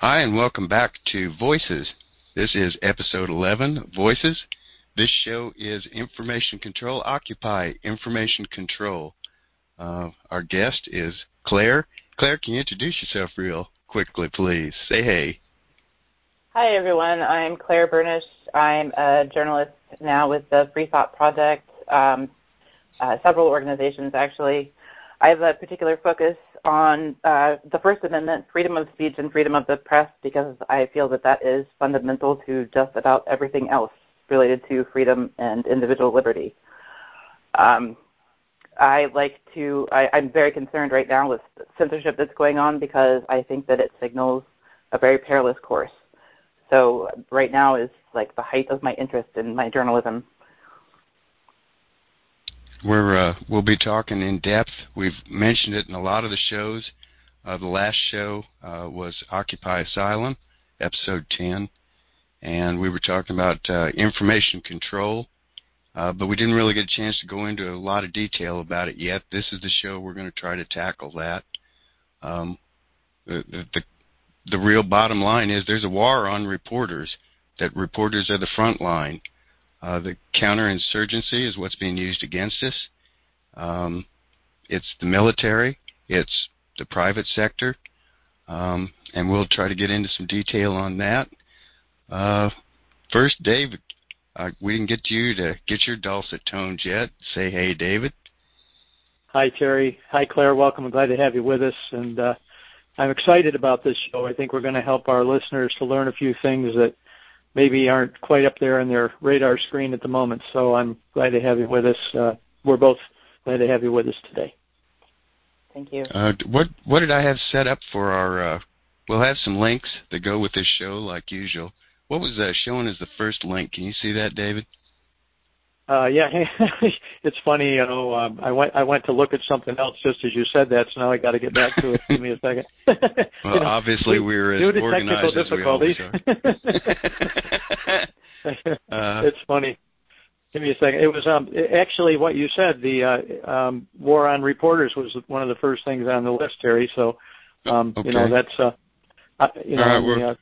Hi, and welcome back to Voices. This is episode 11, Voices. This show is Information Control, Occupy Information Control. Uh, our guest is Claire. Claire, can you introduce yourself real quickly, please? Say hey. Hi, everyone. I'm Claire Bernish. I'm a journalist now with the Free Thought Project, um, uh, several organizations actually. I have a particular focus on uh, the First Amendment, freedom of speech and freedom of the press, because I feel that that is fundamental to just about everything else related to freedom and individual liberty. Um, I like to. I, I'm very concerned right now with censorship that's going on because I think that it signals a very perilous course. So right now is like the height of my interest in my journalism. We're uh, we'll be talking in depth. We've mentioned it in a lot of the shows. Uh, the last show uh, was Occupy Asylum, episode 10, and we were talking about uh, information control, uh, but we didn't really get a chance to go into a lot of detail about it yet. This is the show we're going to try to tackle that. Um, the, the the real bottom line is there's a war on reporters. That reporters are the front line. Uh, the counterinsurgency is what's being used against us. Um, it's the military. It's the private sector. Um, and we'll try to get into some detail on that. Uh, first, David, uh, we didn't get you to get your dulcet tones yet. Say hey, David. Hi, Terry. Hi, Claire. Welcome. I'm glad to have you with us. And uh, I'm excited about this show. I think we're going to help our listeners to learn a few things that maybe aren't quite up there on their radar screen at the moment. So I'm glad to have you with us. Uh, we're both glad to have you with us today. Thank you. Uh, what what did I have set up for our? Uh, we'll have some links that go with this show, like usual. What was uh, showing as the first link? Can you see that, David? Uh, yeah, it's funny. You know, um, I went I went to look at something else just as you said that, so now I got to get back to it. Give me a second. well, you know, obviously we are as organized as we always are. uh, it's funny. Give me a second. It was um actually what you said. The uh, um, war on reporters was one of the first things on the list, Terry. So, um, okay. you know that's uh, uh you know. Right, we're,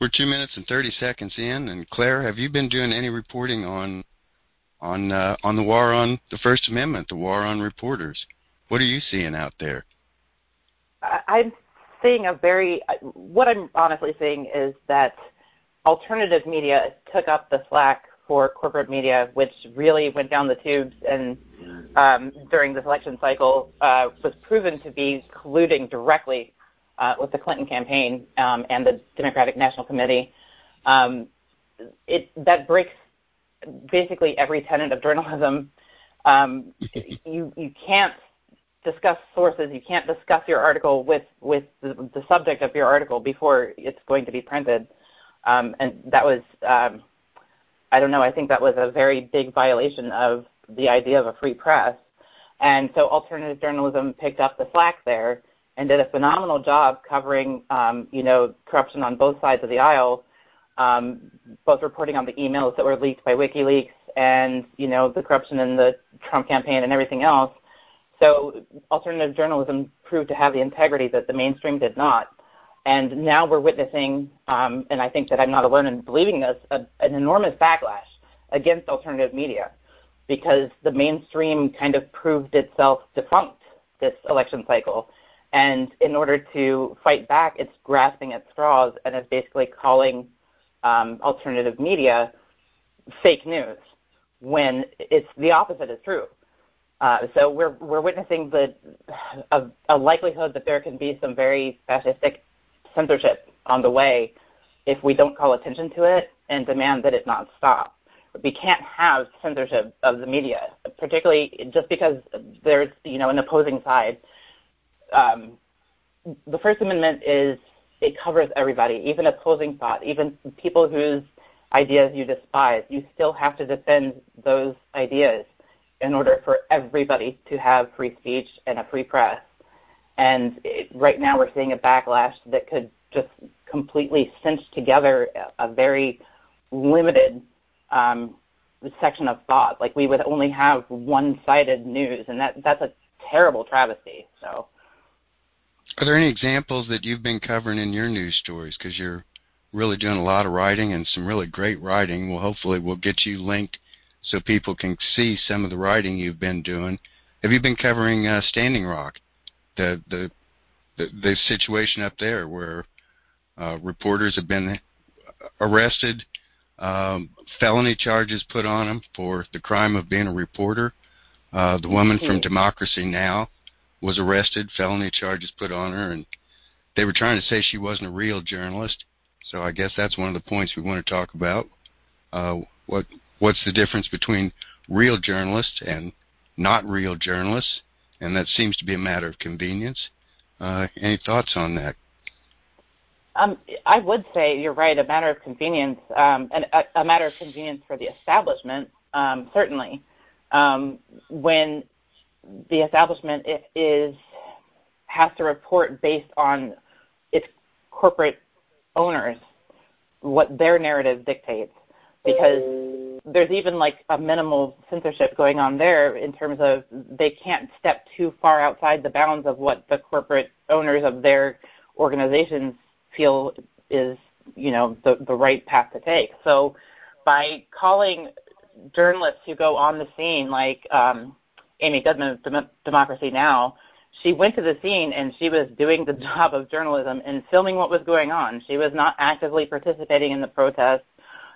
we're two minutes and thirty seconds in, and Claire, have you been doing any reporting on on uh, on the war on the First Amendment, the war on reporters. What are you seeing out there? I'm seeing a very. What I'm honestly seeing is that alternative media took up the slack for corporate media, which really went down the tubes and um, during this election cycle uh, was proven to be colluding directly uh, with the Clinton campaign um, and the Democratic National Committee. Um, it that breaks basically every tenet of journalism. Um, you you can't discuss sources. You can't discuss your article with with the, the subject of your article before it's going to be printed. Um, and that was um, I don't know. I think that was a very big violation of the idea of a free press. And so alternative journalism picked up the slack there and did a phenomenal job covering, um, you know, corruption on both sides of the aisle um, both reporting on the emails that were leaked by WikiLeaks and you know the corruption in the Trump campaign and everything else. So alternative journalism proved to have the integrity that the mainstream did not. And now we're witnessing, um, and I think that I'm not alone in believing this, a, an enormous backlash against alternative media because the mainstream kind of proved itself defunct this election cycle. And in order to fight back, it's grasping at straws and is basically calling um, alternative media fake news when it's the opposite is true. Uh, so we're we're witnessing the a, a, likelihood that there can be some very fascistic censorship on the way if we don't call attention to it and demand that it not stop. We can't have censorship of the media, particularly just because there's you know an opposing side. Um, the First Amendment is it covers everybody, even opposing thought, even people whose ideas you despise. You still have to defend those ideas in order for everybody to have free speech and a free press. And it, right now we're seeing a backlash that could just completely cinch together a, very limited um, section of thought. Like we would only have one-sided news, and that that's a terrible travesty. So. Are there any examples that you've been covering in your news stories? Because you're really doing a lot of writing and some really great writing. Well, hopefully, we'll get you linked so people can see some of the writing you've been doing. Have you been covering uh, Standing Rock, the the the, the situation up there where uh, reporters have been arrested, um, felony charges put on them for the crime of being a reporter? Uh, the woman from mm-hmm. Democracy Now! Was arrested, felony charges put on her, and they were trying to say she wasn't a real journalist. So I guess that's one of the points we want to talk about. Uh, what what's the difference between real journalists and not real journalists? And that seems to be a matter of convenience. Uh, any thoughts on that? Um, I would say you're right. A matter of convenience, um, and a, a, matter of convenience for the establishment, um, certainly. Um, when the establishment is has to report based on its corporate owners what their narrative dictates. Because there's even like a minimal censorship going on there in terms of they can't step too far outside the bounds of what the corporate owners of their organizations feel is you know the the right path to take. So by calling journalists who go on the scene like um Amy Goodman of Dem- Democracy Now! she went to the scene and she was doing the job of journalism and filming what was going on. She was not actively participating in the protests,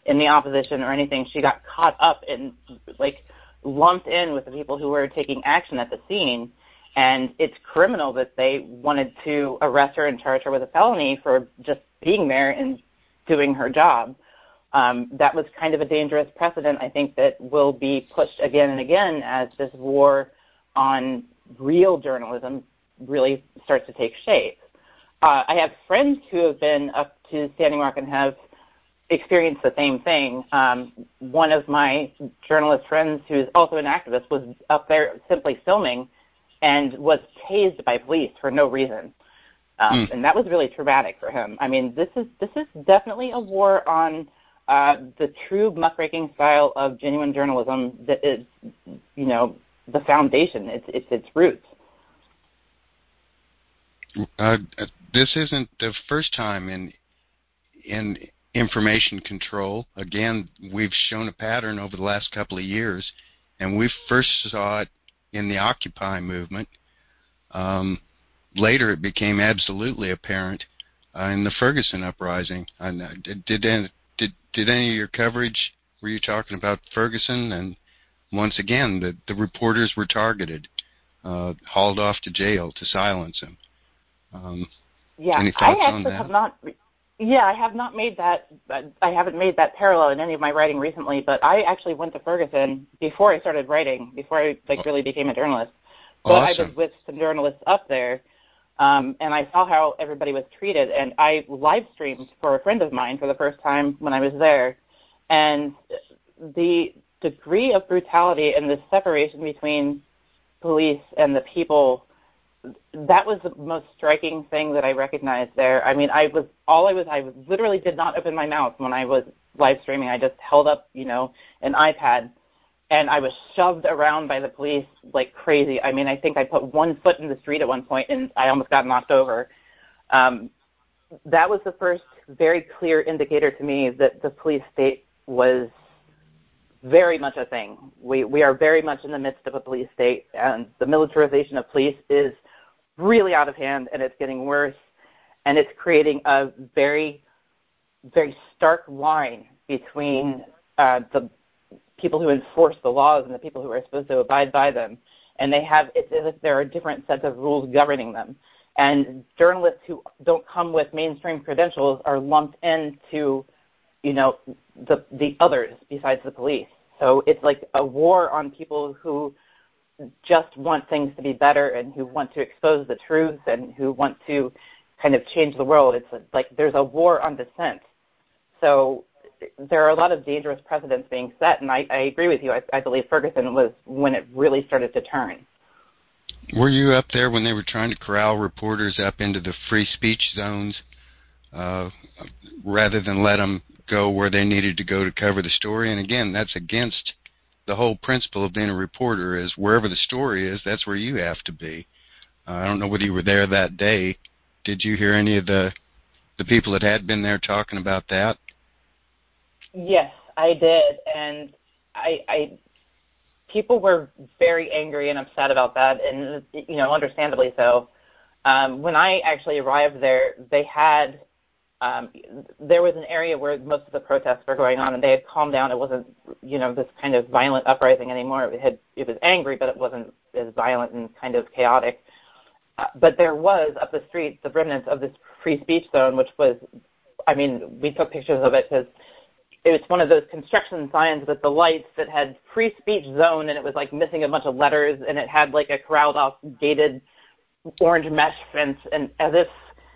in the opposition or anything. She got caught up and like lumped in with the people who were taking action at the scene. And it's criminal that they wanted to arrest her and charge her with a felony for just being there and doing her job. Um, that was kind of a dangerous precedent, I think, that will be pushed again and again as this war on real journalism really starts to take shape. Uh, I have friends who have been up to Standing Rock and have experienced the same thing. Um, one of my journalist friends, who is also an activist, was up there simply filming and was tased by police for no reason. Um, mm. And that was really traumatic for him. I mean, this is this is definitely a war on uh, the true muckraking style of genuine journalism that is, you know, the foundation. It's it's its roots. Uh, this isn't the first time in in information control. Again, we've shown a pattern over the last couple of years, and we first saw it in the Occupy movement. Um, later, it became absolutely apparent uh, in the Ferguson uprising. And, uh, did, did did any of your coverage were you talking about Ferguson and once again, the, the reporters were targeted, uh, hauled off to jail to silence him. Um, yeah, any thoughts I actually have not. Yeah, I have not made that. I haven't made that parallel in any of my writing recently. But I actually went to Ferguson before I started writing, before I like really became a journalist. But awesome. I was with some journalists up there, um, and I saw how everybody was treated. And I live streamed for a friend of mine for the first time when I was there, and the degree of brutality and the separation between police and the people that was the most striking thing that I recognized there. I mean, I was all I was I literally did not open my mouth when I was live streaming. I just held up, you know, an iPad and I was shoved around by the police like crazy. I mean, I think I put one foot in the street at one point and I almost got knocked over. Um, that was the first very clear indicator to me that the police state was very much a thing. We we are very much in the midst of a police state, and the militarization of police is really out of hand, and it's getting worse, and it's creating a very very stark line between uh, the people who enforce the laws and the people who are supposed to abide by them. And they have it's as if there are different sets of rules governing them. And journalists who don't come with mainstream credentials are lumped into you know, the the others besides the police. So it's like a war on people who just want things to be better and who want to expose the truth and who want to kind of change the world. It's like there's a war on dissent. So there are a lot of dangerous precedents being set, and I, I agree with you. I, I believe Ferguson was when it really started to turn. Were you up there when they were trying to corral reporters up into the free speech zones uh, rather than let them go where they needed to go to cover the story. And again, that's against the whole principle of being a reporter is wherever the story is, that's where you have to be. Uh, I don't know whether you were there that day. Did you hear any of the the people that had been there talking about that? Yes, I did, and I, I people were very angry and upset about that, and you know, understandably so. Um, when I actually arrived there, they had um, there was an area where most of the protests were going on, and they had calmed down. It wasn't, you know, this kind of violent uprising anymore. It had it was angry, but it wasn't as violent and kind of chaotic. Uh, but there was up the street the remnants of this free speech zone, which was, I mean, we took pictures of it because it was one of those construction signs with the lights that had free speech zone, and it was like missing a bunch of letters, and it had like a corralled off gated orange mesh fence, and as if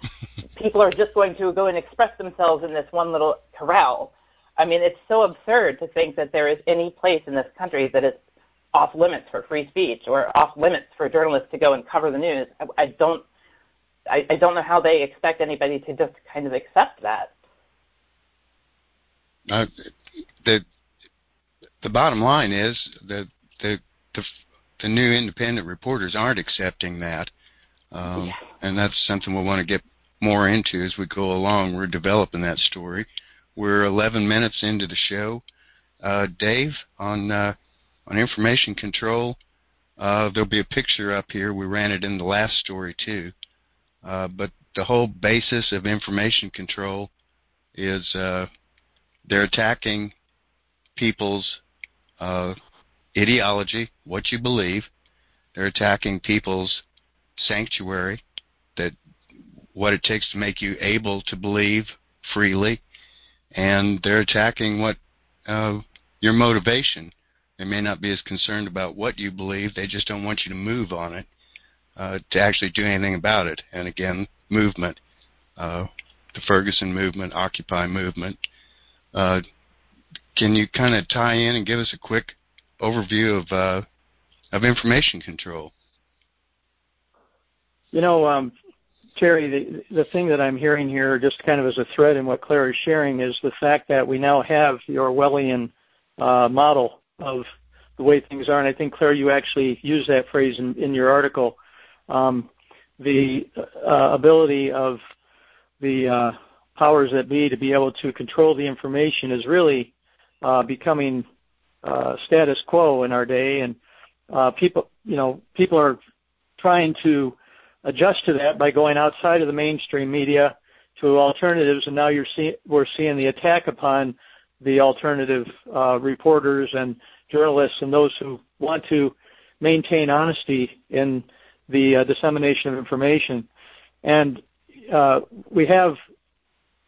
people are just going to go and express themselves in this one little corral. I mean, it's so absurd to think that there is any place in this country that is off limits for free speech or off limits for journalists to go and cover the news. I, I don't, I, I don't know how they expect anybody to just kind of accept that. Uh, the the bottom line is that the the the new independent reporters aren't accepting that, um, yeah. and that's something we'll want to get more into as we go along. We're developing that story. We're 11 minutes into the show. Uh, Dave, on uh, on information control, uh, there'll be a picture up here. We ran it in the last story too. Uh, but the whole basis of information control is uh, they're attacking people's uh, ideology, what you believe. They're attacking people's sanctuary, that what it takes to make you able to believe freely, and they're attacking what uh, your motivation. They may not be as concerned about what you believe; they just don't want you to move on it, uh, to actually do anything about it. And again, movement, uh, the Ferguson movement, Occupy movement. Uh, can you kind of tie in and give us a quick overview of uh, of information control? You know, um, Terry, the, the thing that I'm hearing here, just kind of as a thread in what Claire is sharing, is the fact that we now have the Orwellian uh, model of the way things are. And I think, Claire, you actually used that phrase in, in your article. Um, the uh, ability of the uh, powers that be to be able to control the information is really uh, becoming uh, status quo in our day, and uh, people, you know, people are trying to adjust to that by going outside of the mainstream media to alternatives, and now you're see, we're seeing the attack upon the alternative uh, reporters and journalists and those who want to maintain honesty in the uh, dissemination of information. And uh, we have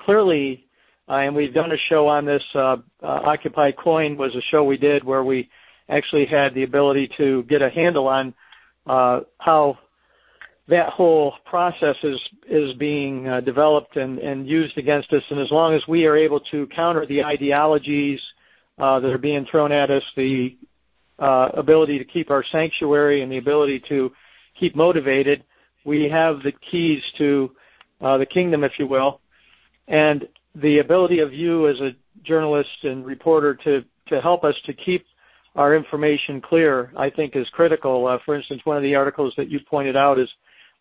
clearly, uh, and we've done a show on this. Uh, uh, Occupy Coin was a show we did where we actually had the ability to get a handle on how that whole process is is being developed and, and used against us. And as long as we are able to counter the ideologies that are being thrown at us, the ability to keep our sanctuary and the ability to keep motivated, we have the keys to the kingdom, if you will, and the ability of you as a journalist and reporter to to help us to keep our information clear, I think, is critical. Uh, for instance, one of the articles that you pointed out is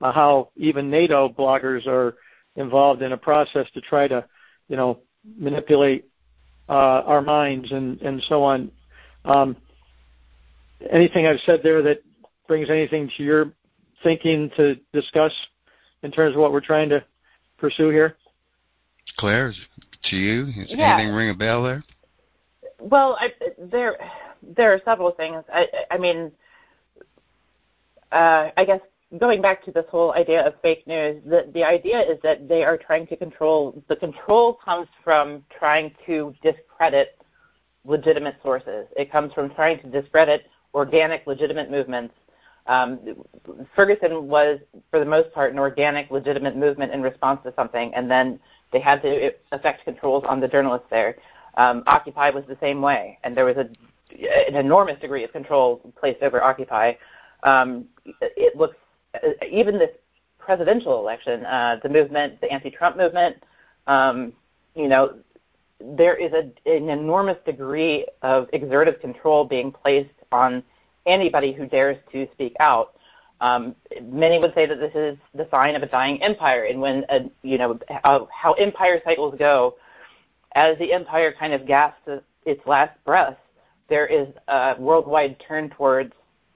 uh, how even NATO bloggers are involved in a process to try to, you know, manipulate uh, our minds and, and so on. Um, anything I've said there that brings anything to your thinking to discuss in terms of what we're trying to pursue here? Claire, to you, Does yeah. anything ring a bell there? Well, I, there there are several things. I, I mean, uh, I guess going back to this whole idea of fake news, the, the idea is that they are trying to control, the control comes from trying to discredit legitimate sources. It comes from trying to discredit organic, legitimate movements. Um, Ferguson was, for the most part, an organic, legitimate movement in response to something, and then they had to effect controls on the journalists there. Um, Occupy was the same way, and there was a, an enormous degree of control placed over Occupy. Um, it looks even this presidential election, uh, the movement, the anti-Trump movement, um, you know, there is a, an enormous degree of exertive control being placed on anybody who dares to speak out. Um, many would say that this is the sign of a dying empire, and when a, you know how, how empire cycles go, as the empire kind of gasps its last breath, there is a worldwide turn towards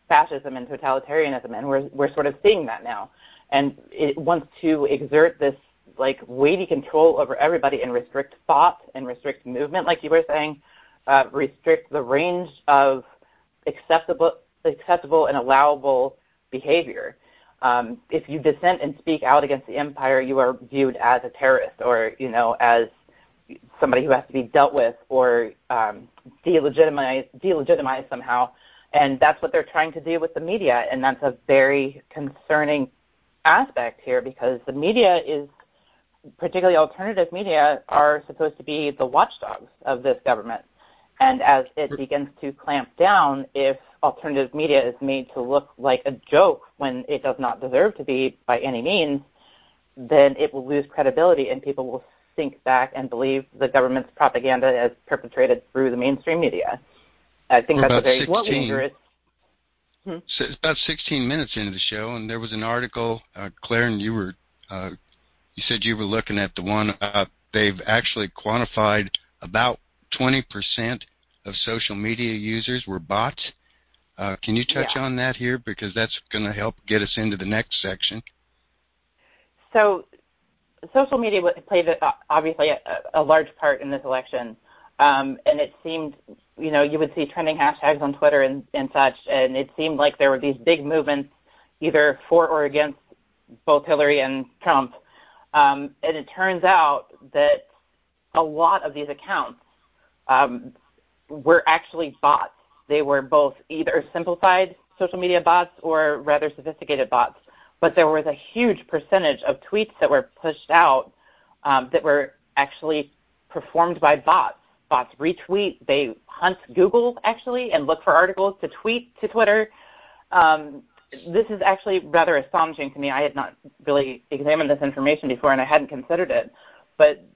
fascism and totalitarianism, and we're we're sort of seeing that now, and it wants to exert this like weighty control over everybody and restrict thought and restrict movement, like you were saying, uh, restrict the range of acceptable acceptable and allowable behavior. Um, if you dissent and speak out against the empire, you are viewed as a terrorist or you know as somebody who has to be dealt with or um, delegitimized, delegitimized somehow. And that's what they're trying to do with the media, and that's a very concerning aspect here because the media is, particularly alternative media, are supposed to be the watchdogs of this government. And as it begins to clamp down, if alternative media is made to look like a joke when it does not deserve to be by any means, then it will lose credibility and people will sink back and believe the government's propaganda as perpetrated through the mainstream media. I think We're that's a very 16, dangerous. Hmm? So it's about 16 minutes into the show, and there was an article, uh, Claire, and you were, uh, you said you were looking at the one. Uh, they've actually quantified about 20% of social media users were bots. Uh, can you touch yeah. on that here because that's going to help get us into the next section? So social media played obviously a, a large part in this election, um, and it seemed, you know, you would see trending hashtags on Twitter and, and such, and it seemed like there were these big movements either for or against both Hillary and Trump. Um, and it turns out that a lot of these accounts um, were actually bots. They were both either simplified social media bots or rather sophisticated bots but there was a huge percentage of tweets that were pushed out um, that were actually performed by bots. Bots retweet, they hunt Google actually and look for articles to tweet to Twitter. Um, this is actually rather astonishing to me. I had not really examined this information before and I hadn't considered it. But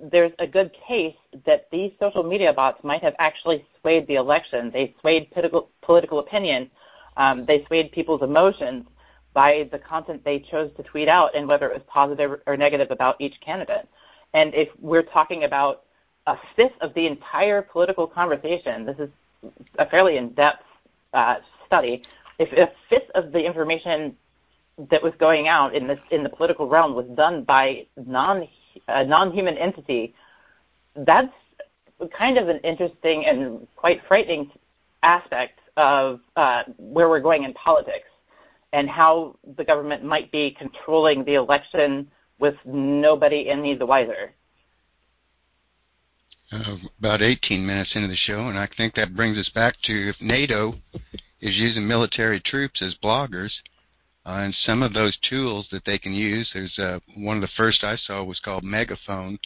there's a good case that these social media bots might have actually swayed the election. They swayed political, political opinion. Um, they swayed people's emotions by the content they chose to tweet out and whether it was positive or negative about each candidate. And if we're talking about a fifth of the entire political conversation, this is a fairly in-depth uh, study. If a fifth of the information that was going out in this in the political realm was done by non a non-human entity, that's kind of an interesting and quite frightening aspect of uh, where we're going in politics and how the government might be controlling the election with nobody any the wiser. Uh, about 18 minutes into the show, and I think that brings us back to if NATO is using military troops as bloggers, uh, and some of those tools that they can use. There's uh, one of the first I saw was called Megaphone,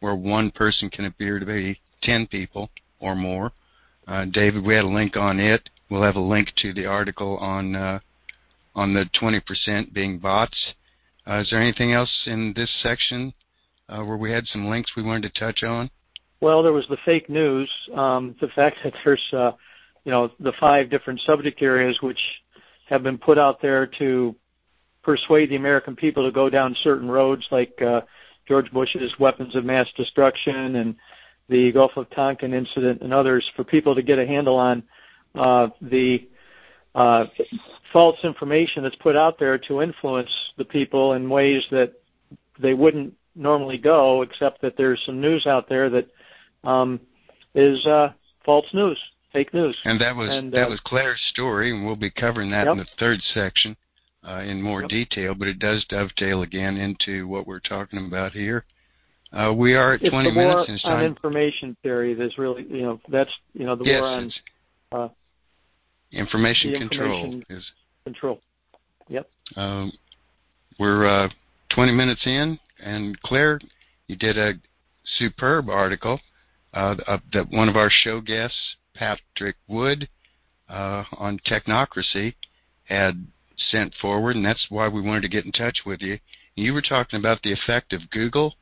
where one person can appear to be 10 people or more. Uh, David, we had a link on it. We'll have a link to the article on uh, on the 20% being bots. Uh, is there anything else in this section uh, where we had some links we wanted to touch on? Well, there was the fake news, um, the fact that there's, uh, you know, the five different subject areas which have been put out there to persuade the American people to go down certain roads, like uh, George Bush's weapons of mass destruction and the Gulf of Tonkin incident and others, for people to get a handle on uh, the uh, false information that's put out there to influence the people in ways that they wouldn't normally go, except that there's some news out there that um, is uh, false news, fake news. And that was and, that uh, was Claire's story, and we'll be covering that yep. in the third section uh, in more yep. detail. But it does dovetail again into what we're talking about here. Uh, we are at it's 20 the war minutes. It's on time. information theory. There's really, you know, that's you know the yes, war on uh, information the control information is control. Yep. Um, we're uh, 20 minutes in, and Claire, you did a superb article uh, that one of our show guests, Patrick Wood, uh, on technocracy, had sent forward, and that's why we wanted to get in touch with you. You were talking about the effect of Google,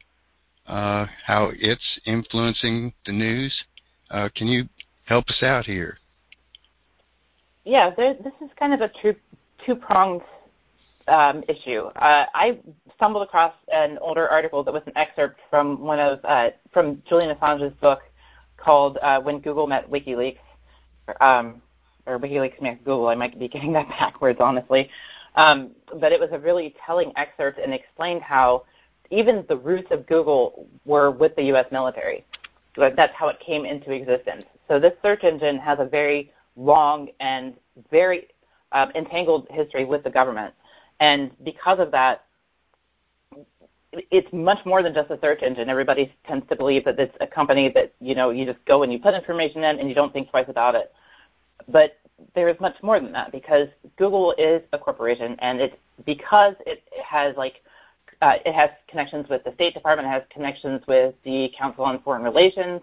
uh, how it's influencing the news. Uh, can you help us out here? Yeah, there, this is kind of a two two pronged um, issue. Uh, I stumbled across an older article that was an excerpt from one of uh, from Julian Assange's book called uh, "When Google Met WikiLeaks," um, or WikiLeaks met Google. I might be getting that backwards, honestly. Um, but it was a really telling excerpt and explained how even the roots of Google were with the U.S. military. That's how it came into existence. So this search engine has a very long and very um, entangled history with the government. And because of that, it's much more than just a search engine. Everybody tends to believe that it's a company that you know you just go and you put information in and you don't think twice about it. But there is much more than that because Google is a corporation, and it's because it has like uh, it has connections with the State Department, it has connections with the Council on Foreign Relations.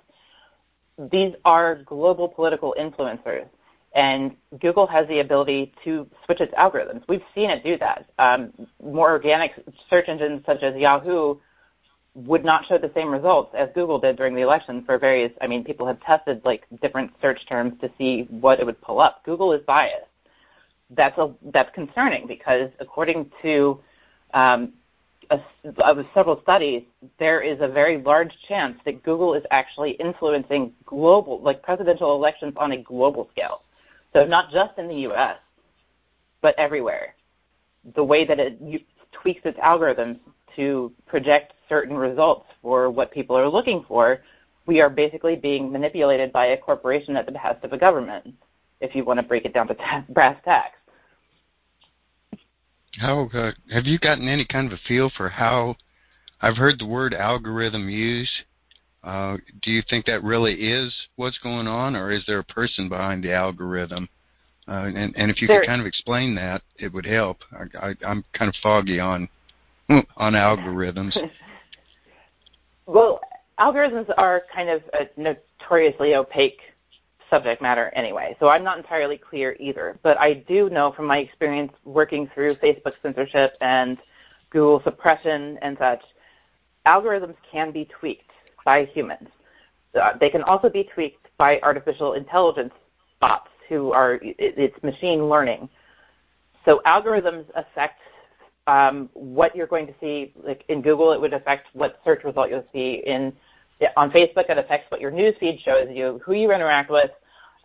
These are global political influencers, and Google has the ability to switch its algorithms. We've seen it do that. Um, more organic search engines such as Yahoo would not show the same results as Google did during the election for various. I mean, people have tested like different search terms to see what it would pull up. Google is biased. That's a that's concerning because according to um, a, of several studies, there is a very large chance that Google is actually influencing global, like presidential elections on a global scale. So not just in the U.S., but everywhere. The way that it tweaks its algorithms to project certain results for what people are looking for, we are basically being manipulated by a corporation at the behest of a government, if you want to break it down to brass tacks. How uh, have you gotten any kind of a feel for how? I've heard the word algorithm used. Uh, do you think that really is what's going on, or is there a person behind the algorithm? Uh, and, and if you there, could kind of explain that, it would help. I, I, I'm kind of foggy on on algorithms? well, algorithms are kind of a notoriously opaque subject matter anyway, so I'm not entirely clear either. But I do know from my experience working through Facebook censorship and Google suppression and such, algorithms can be tweaked by humans. Uh, they can also be tweaked by artificial intelligence bots who are, it's machine learning. So algorithms affect um, what you're going to see. Like in Google, it would affect what search result you'll see. In on Facebook, it affects what your news feed shows you, who you interact with.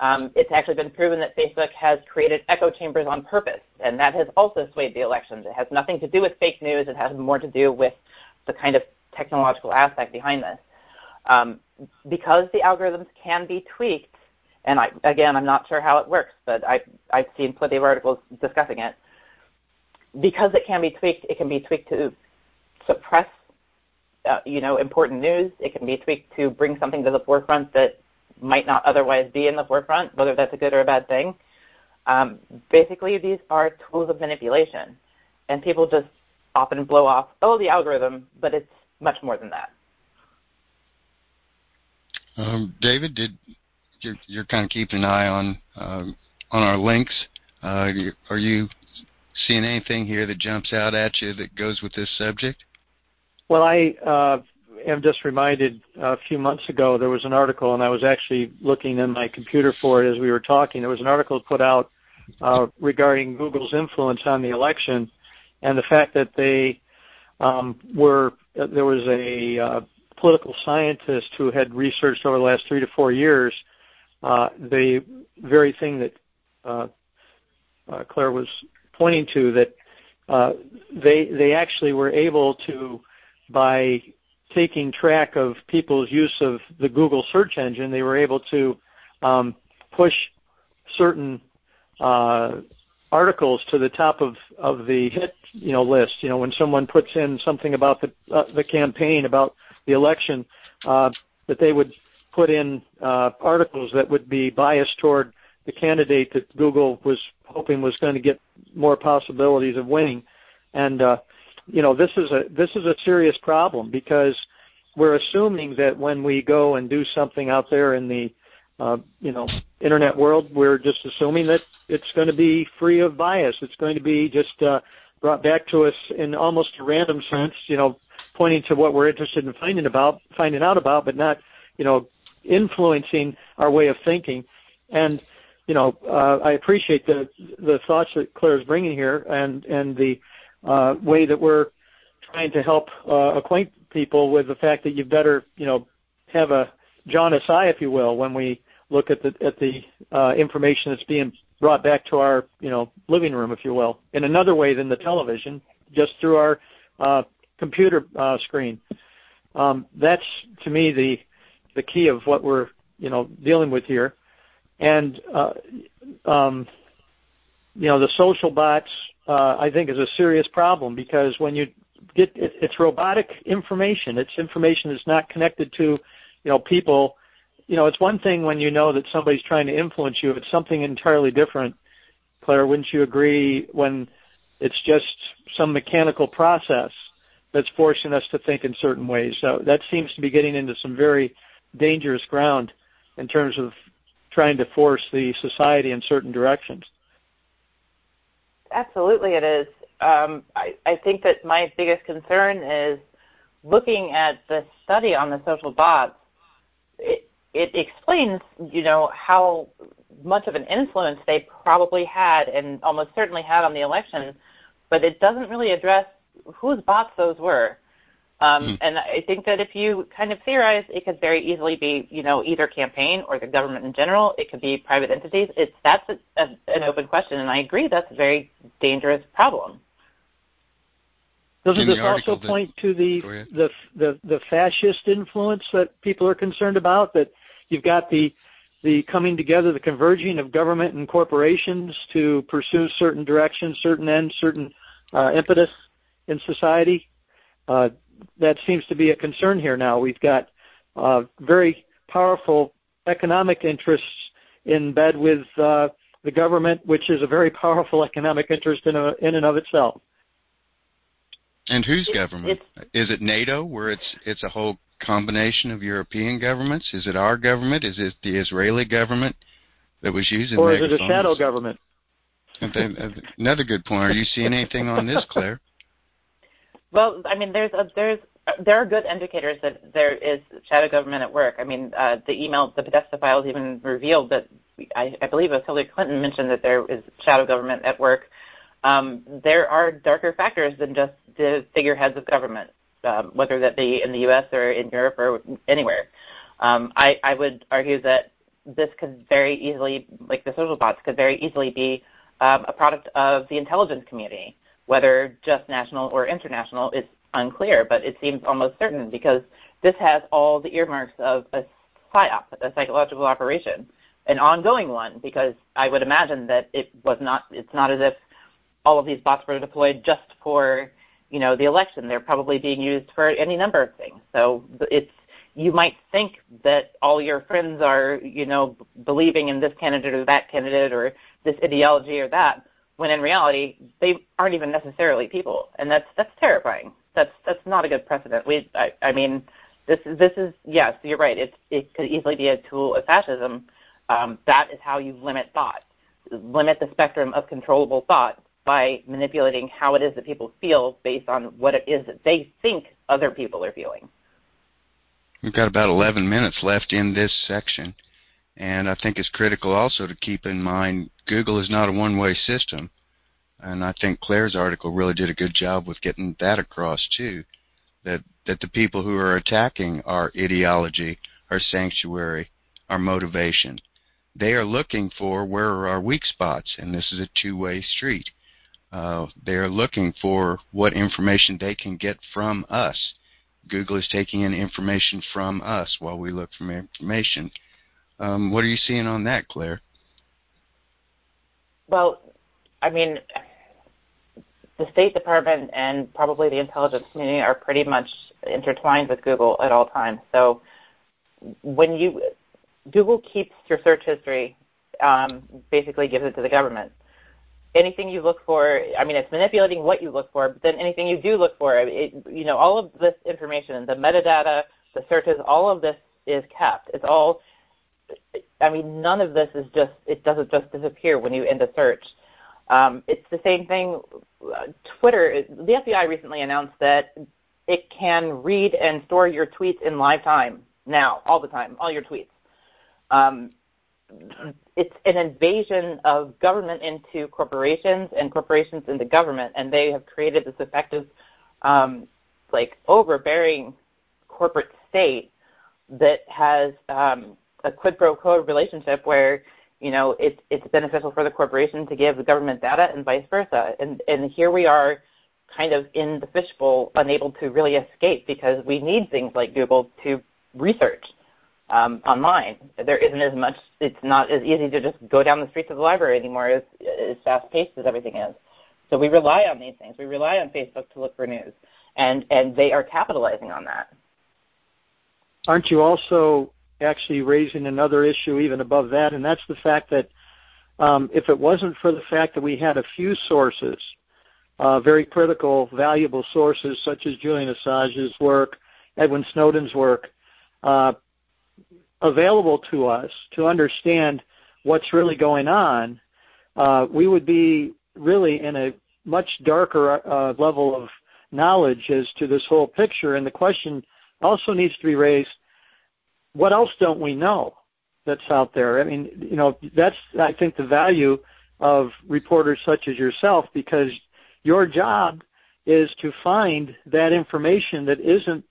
Um, it's actually been proven that Facebook has created echo chambers on purpose, and that has also swayed the elections. It has nothing to do with fake news. It has more to do with the kind of technological aspect behind this. Um, because the algorithms can be tweaked, and I, again, I'm not sure how it works, but I, I've seen plenty of articles discussing it because it can be tweaked, it can be tweaked to suppress, uh, you know, important news. It can be tweaked to bring something to the forefront that might not otherwise be in the forefront, whether that's a good or a bad thing. Um, basically, these are tools of manipulation, and people just often blow off, oh, the algorithm, but it's much more than that. Um, David, did you're, you're, kind of keeping an eye on uh, on our links? Uh, are you seeing anything here that jumps out at you that goes with this subject? Well, I uh, am just reminded a few months ago there was an article, and I was actually looking in my computer for it as we were talking. There was an article put out uh, regarding Google's influence on the election, and the fact that they um, were there was a uh, political scientist who had researched over the last three to four years uh, the very thing that uh, uh, Claire was pointing to that uh, they they actually were able to by taking track of people's use of the Google search engine, they were able to um, push certain uh, articles to the top of, of the hit you know list. You know when someone puts in something about the uh, the campaign about the election, uh, that they would put in uh, articles that would be biased toward the candidate that Google was hoping was going to get more possibilities of winning. And uh, you know, this is a this is a serious problem because we're assuming that when we go and do something out there in the uh, you know internet world, we're just assuming that it's going to be free of bias. It's going to be just uh, brought back to us in almost a random sense, you know, pointing to what we're interested in finding about, finding out about, but not, you know, influencing our way of thinking. And you know, uh, I appreciate the the thoughts that Claire is bringing here, and and the uh, way that we're trying to help uh, acquaint people with the fact that you better, you know, have a jaundice eye, if you will, when we look at the at the uh, information that's being brought back to our, you know, living room, if you will, in another way than the television, just through our uh, computer uh, screen. Um, that's to me the the key of what we're you know dealing with here, and uh, um, you know the social bots uh, I think is a serious problem because when you get it, it's robotic information, it's information that's not connected to you know people. You know, it's one thing when you know that somebody's trying to influence you. It's something entirely different. Claire, wouldn't you agree? When it's just some mechanical process that's forcing us to think in certain ways. So that seems to be getting into some very dangerous ground in terms of trying to force the society in certain directions. Absolutely, it is. Um, I, I think that my biggest concern is looking at the study on the social bots. It, it explains, you know, how much of an influence they probably had and almost certainly had on the election, but it doesn't really address whose bots those were. Um, mm. And I think that if you kind of theorize, it could very easily be, you know, either campaign or the government in general. It could be private entities. It's that's a, a, an open question, and I agree that's a very dangerous problem. Doesn't this also that, point to the, the the the fascist influence that people are concerned about? That you've got the the coming together, the converging of government and corporations to pursue certain directions, certain ends, certain uh, impetus in society. Uh, that seems to be a concern here now. We've got uh, very powerful economic interests in bed with uh, the government, which is a very powerful economic interest in, a, in and of itself. And whose government? Is it NATO, where it's it's a whole combination of European governments? Is it our government? Is it the Israeli government that was using? Or is it a shadow government? Another good point. Are you seeing anything on this, Claire? Well, I mean, there's a, there's there are good indicators that there is shadow government at work. I mean, uh, the email, the Podesta files even revealed that I, I believe it was Hillary Clinton mentioned that there is shadow government at work. Um, there are darker factors than just the figureheads of government, um, whether that be in the U.S. or in Europe or anywhere. Um, I, I would argue that this could very easily, like the social bots, could very easily be um, a product of the intelligence community whether just national or international is unclear, but it seems almost certain because this has all the earmarks of a psyop, a psychological operation, an ongoing one, because I would imagine that it was not, it's not as if all of these bots were deployed just for, you know, the election. They're probably being used for any number of things. So it's, you might think that all your friends are, you know, believing in this candidate or that candidate or this ideology or that, when in reality they aren't even necessarily people, and that's that's terrifying. That's that's not a good precedent. We, I, I mean, this is this is yes, you're right. It's it could easily be a tool of fascism. Um, that is how you limit thought, limit the spectrum of controllable thought by manipulating how it is that people feel based on what it is that they think other people are feeling. We've got about 11 minutes left in this section. And I think it's critical also to keep in mind Google is not a one-way system. And I think Claire's article really did a good job with getting that across too. That that the people who are attacking our ideology, our sanctuary, our motivation, they are looking for where are our weak spots, and this is a two-way street. Uh, they are looking for what information they can get from us. Google is taking in information from us while we look for information. Um, what are you seeing on that, Claire? Well, I mean, the State Department and probably the intelligence community are pretty much intertwined with Google at all times. So when you Google keeps your search history, um, basically gives it to the government. Anything you look for, I mean, it's manipulating what you look for, but then anything you do look for, it, you know, all of this information, the metadata, the searches, all of this is kept. It's all I mean, none of this is just, it doesn't just disappear when you end a search. Um, it's the same thing. Twitter, the FBI recently announced that it can read and store your tweets in live time now, all the time, all your tweets. Um, it's an invasion of government into corporations and corporations into government, and they have created this effective, um, like overbearing corporate state that has um, a quid pro quo relationship where you know it's it's beneficial for the corporation to give the government data and vice versa, and and here we are kind of in the fishbowl, unable to really escape because we need things like Google to research um, online. There isn't as much. It's not as easy to just go down the streets of the library anymore as, as fast paced as everything is. So we rely on these things. We rely on Facebook to look for news, and and they are capitalizing on that. Aren't you also actually raising another issue even above that, and that's the fact that um, if it wasn't for the fact that we had a few sources, uh, very critical, valuable sources such as Julian Assange's work, Edward Snowden's work, uh, available to us to understand what's really going on, uh, we would be really in a much darker uh, level of knowledge as to this whole picture. And the question also needs to be raised: What else don't we know that's out there? I mean, you know, that's I think the value of reporters such as yourself because your job is to find that information that isn't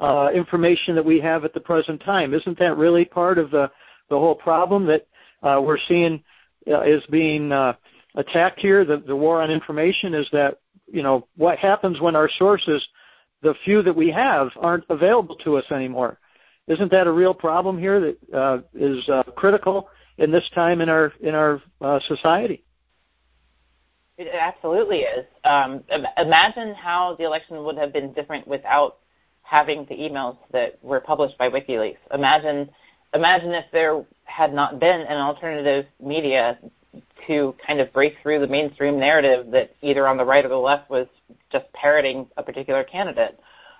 uh, information that we have at the present time. Isn't that really part of the the whole problem that uh, we're seeing uh, is being uh, attacked here? The, the war on information is that you know what happens when our sources, the few that we have, aren't available to us anymore. Isn't that a real problem here that uh, is uh, critical in this time in our in our uh, society? It absolutely is. Um, imagine how the election would have been different without having the emails that were published by WikiLeaks. Imagine, imagine if there had not been an alternative media to kind of break through the mainstream narrative that either on the right or the left was just parroting a particular candidate.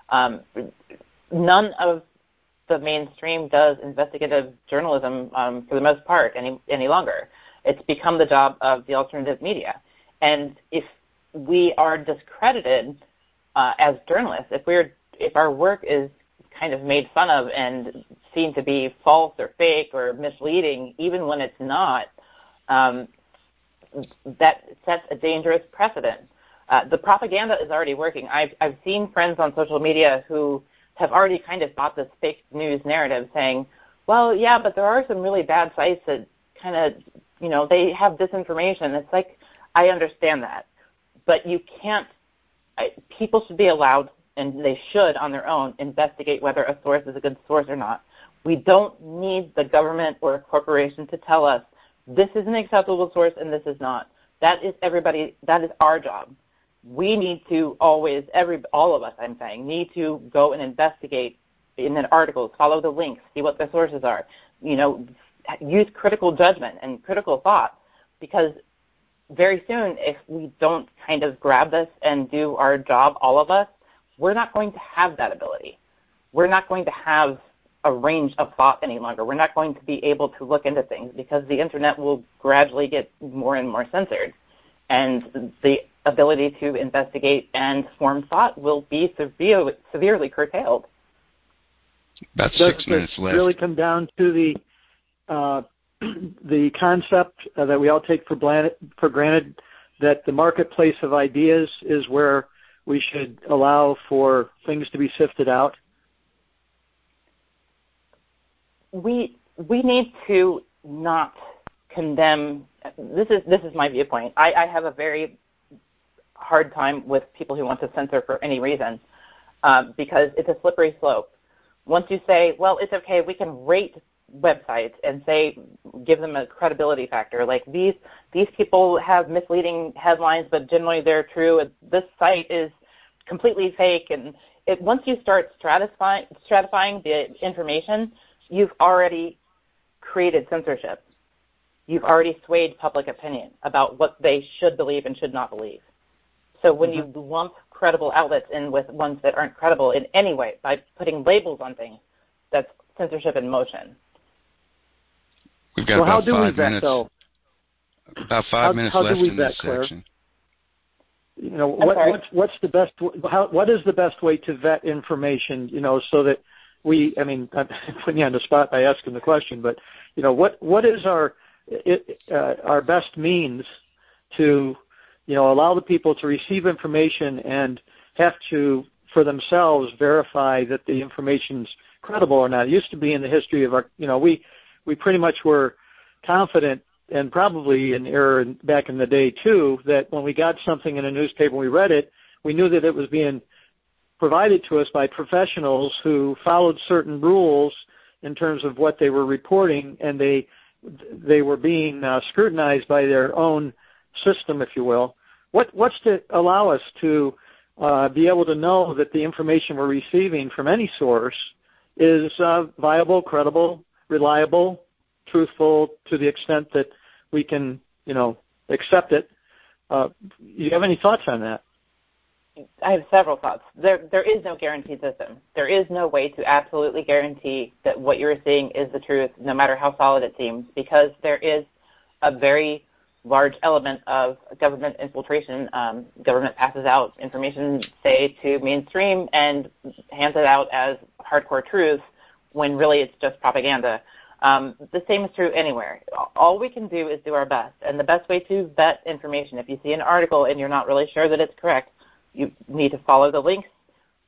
Um, none of the mainstream does investigative journalism um, for the most part any any longer. It's become the job of the alternative media, and if we are discredited uh, as journalists, if we're if our work is kind of made fun of and seen to be false or fake or misleading, even when it's not, um, that sets a dangerous precedent. Uh, the propaganda is already working. I've, I've seen friends on social media who have already kind of bought this fake news narrative saying, well, yeah, but there are some really bad sites that kind of, you know, they have disinformation. It's like, I understand that. But you can't, I, people should be allowed and they should on their own investigate whether a source is a good source or not. We don't need the government or a corporation to tell us this is an acceptable source and this is not. That is everybody. That is our job. We need to always, every all of us, I'm saying, need to go and investigate in the articles, follow the links, see what the sources are. You know, use critical judgment and critical thought because very soon, if we don't kind of grab this and do our job, all of us, we're not going to have that ability. We're not going to have a range of thought any longer. We're not going to be able to look into things because the internet will gradually get more and more censored. And the ability to investigate and form thought will be severe, severely curtailed. About six Does minutes left. really come down to the uh, the concept uh, that we all take for, for granted that the marketplace of ideas is where we should allow for things to be sifted out? We we need to not condemn. This is this is my viewpoint. I, I have a very hard time with people who want to censor for any reason um, because it's a slippery slope. Once you say, well, it's okay, we can rate websites and say give them a credibility factor like these these people have misleading headlines but generally they're true this site is completely fake and it, once you start stratifying stratifying the information you've already created censorship you've already swayed public opinion about what they should believe and should not believe so when mm-hmm. you lump credible outlets in with ones that aren't credible in any way by putting labels on things that's censorship in motion We've got well, about five minutes. Though? About five how, minutes how left in vet, this Claire? section. You know, what, what's, what's the best? How, what is the best way to vet information? You know, so that we, I mean, I'm putting you on the spot by asking the question, but you know, what what is our it, uh, our best means to you know allow the people to receive information and have to for themselves verify that the information's credible or not. It used to be in the history of our, you know, we we pretty much were confident and probably an error back in the day too that when we got something in a newspaper, we read it, we knew that it was being provided to us by professionals who followed certain rules in terms of what they were reporting, and they they were being uh, scrutinized by their own system, if you will. What what's to allow us to uh, be able to know that the information we're receiving from any source is uh, viable, credible, reliable, truthful to the extent that we can, you know, accept it. Uh, you have any thoughts on that? I have several thoughts. There, there is no guaranteed system. There is no way to absolutely guarantee that what you're seeing is the truth, no matter how solid it seems, because there is a very large element of government infiltration. Um, government passes out information, say, to mainstream and hands it out as hardcore truth when really it's just propaganda. Um, the same is true anywhere. All we can do is do our best. And the best way to vet information, if you see an article and you're not really sure that it's correct, you need to follow the links,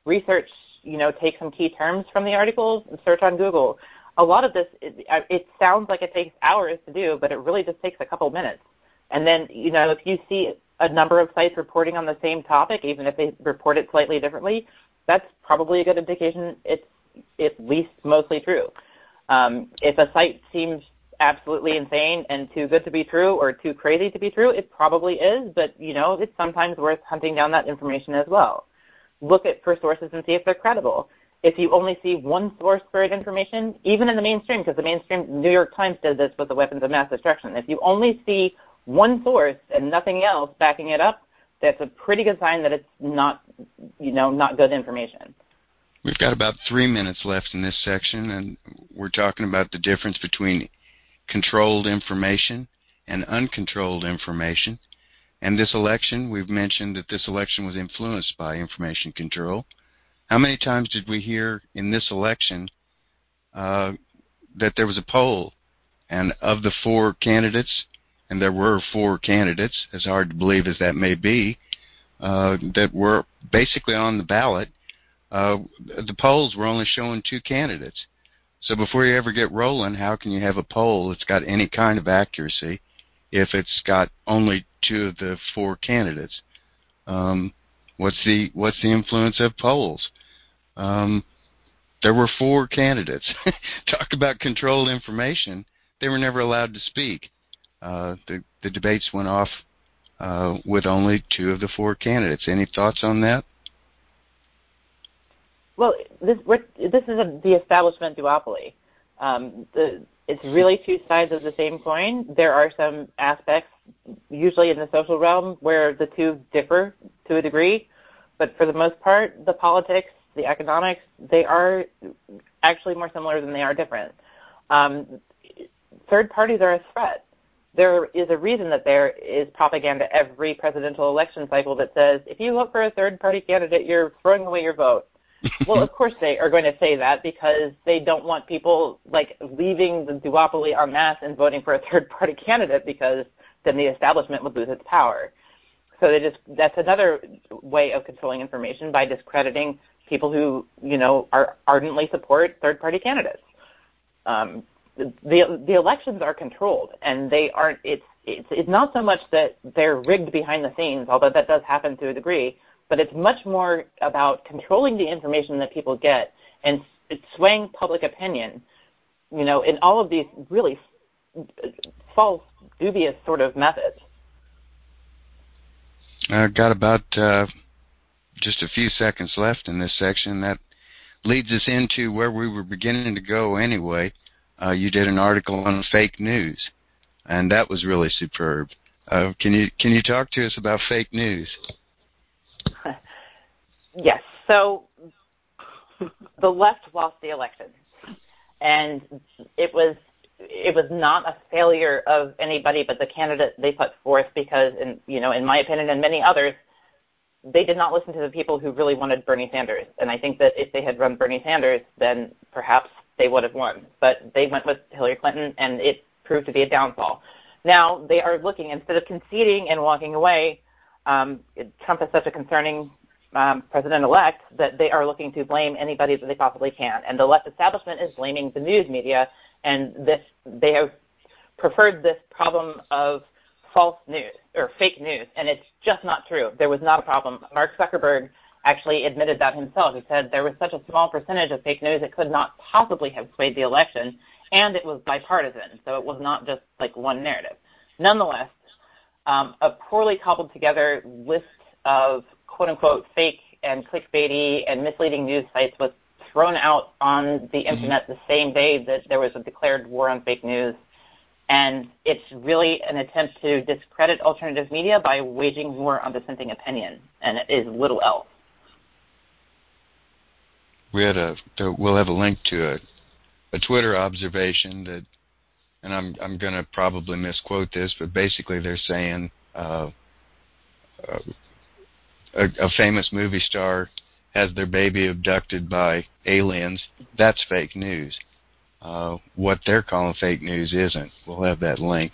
research, you know, take some key terms from the articles, and search on Google. A lot of this, it, it sounds like it takes hours to do, but it really just takes a couple minutes. And then, you know, if you see a number of sites reporting on the same topic, even if they report it slightly differently, that's probably a good indication it's at least mostly true. Um, if a site seems absolutely insane and too good to be true or too crazy to be true, it probably is, but you know, it's sometimes worth hunting down that information as well. Look at for sources and see if they're credible. If you only see one source for information, even in the mainstream, because the mainstream New York Times did this with the weapons of mass destruction, if you only see one source and nothing else backing it up, that's a pretty good sign that it's not, you know, not good information. We've got about three minutes left in this section, and we're talking about the difference between controlled information and uncontrolled information. And this election, we've mentioned that this election was influenced by information control. How many times did we hear in this election uh, that there was a poll, and of the four candidates, and there were four candidates, as hard to believe as that may be, uh, that were basically on the ballot. Uh, the polls were only showing two candidates. So before you ever get rolling, how can you have a poll that's got any kind of accuracy if it's got only two of the four candidates? Um, what's the what's the influence of polls? Um, there were four candidates. Talk about controlled information. They were never allowed to speak. Uh, the, the debates went off uh, with only two of the four candidates. Any thoughts on that? Well, this this is a, the establishment duopoly. Um, the, it's really two sides of the same coin. There are some aspects, usually in the social realm, where the two differ to a degree, but for the most part, the politics, the economics, they are actually more similar than they are different. Um, third parties are a threat there is a reason that there is propaganda every presidential election cycle that says if you vote for a third party candidate, you're throwing away your vote. well, of course they are going to say that because they don't want people like leaving the duopoly en masse and voting for a third party candidate because then the establishment would lose its power. So they just that's another way of controlling information by discrediting people who you know are ardently support third party candidates. Um, the the elections are controlled, and they aren't. It's it's it's not so much that they're rigged behind the scenes, although that does happen to a degree. But it's much more about controlling the information that people get and swaying public opinion. You know, in all of these really false, dubious sort of methods. I've got about uh, just a few seconds left in this section. That leads us into where we were beginning to go anyway uh, you did an article on fake news, and that was really superb. Uh, can you can you talk to us about fake news? Yes. So the left lost the election, and it was it was not a failure of anybody but the candidate they put forth because, in you know, in my opinion and many others, they did not listen to the people who really wanted Bernie Sanders. And I think that if they had run Bernie Sanders, then perhaps they would have won. But they went with Hillary Clinton, and it proved to be a downfall. Now they are looking instead of conceding and walking away. Um, Trump is such a concerning um, president-elect that they are looking to blame anybody that they possibly can, and the left establishment is blaming the news media, and this they have preferred this problem of false news or fake news, and it's just not true. There was not a problem. Mark Zuckerberg actually admitted that himself. He said there was such a small percentage of fake news it could not possibly have swayed the election, and it was bipartisan, so it was not just like one narrative. Nonetheless, um, a poorly cobbled together list of quote unquote fake and clickbaity and misleading news sites was thrown out on the mm-hmm. internet the same day that there was a declared war on fake news. And it's really an attempt to discredit alternative media by waging war on dissenting opinion, and it is little else. We had a we'll have a link to a, a Twitter observation that, and I'm I'm going to probably misquote this, but basically they're saying uh, uh, a, a famous movie star has their baby abducted by aliens, that's fake news. Uh, what they're calling fake news isn't. We'll have that link.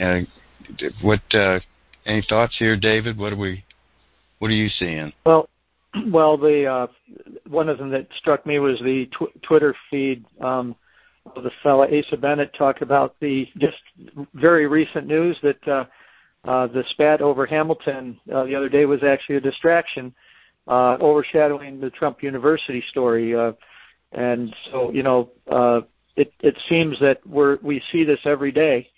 Uh, what? Uh, any thoughts here, David? What are we? What are you seeing? Well, well, the uh, one of them that struck me was the tw- Twitter feed um, of the fellow Asa Bennett talked about the just very recent news that uh, uh, the spat over Hamilton uh, the other day was actually a distraction, uh, overshadowing the Trump University story. Uh, and so, you know, uh, it it seems that we're we see this every day,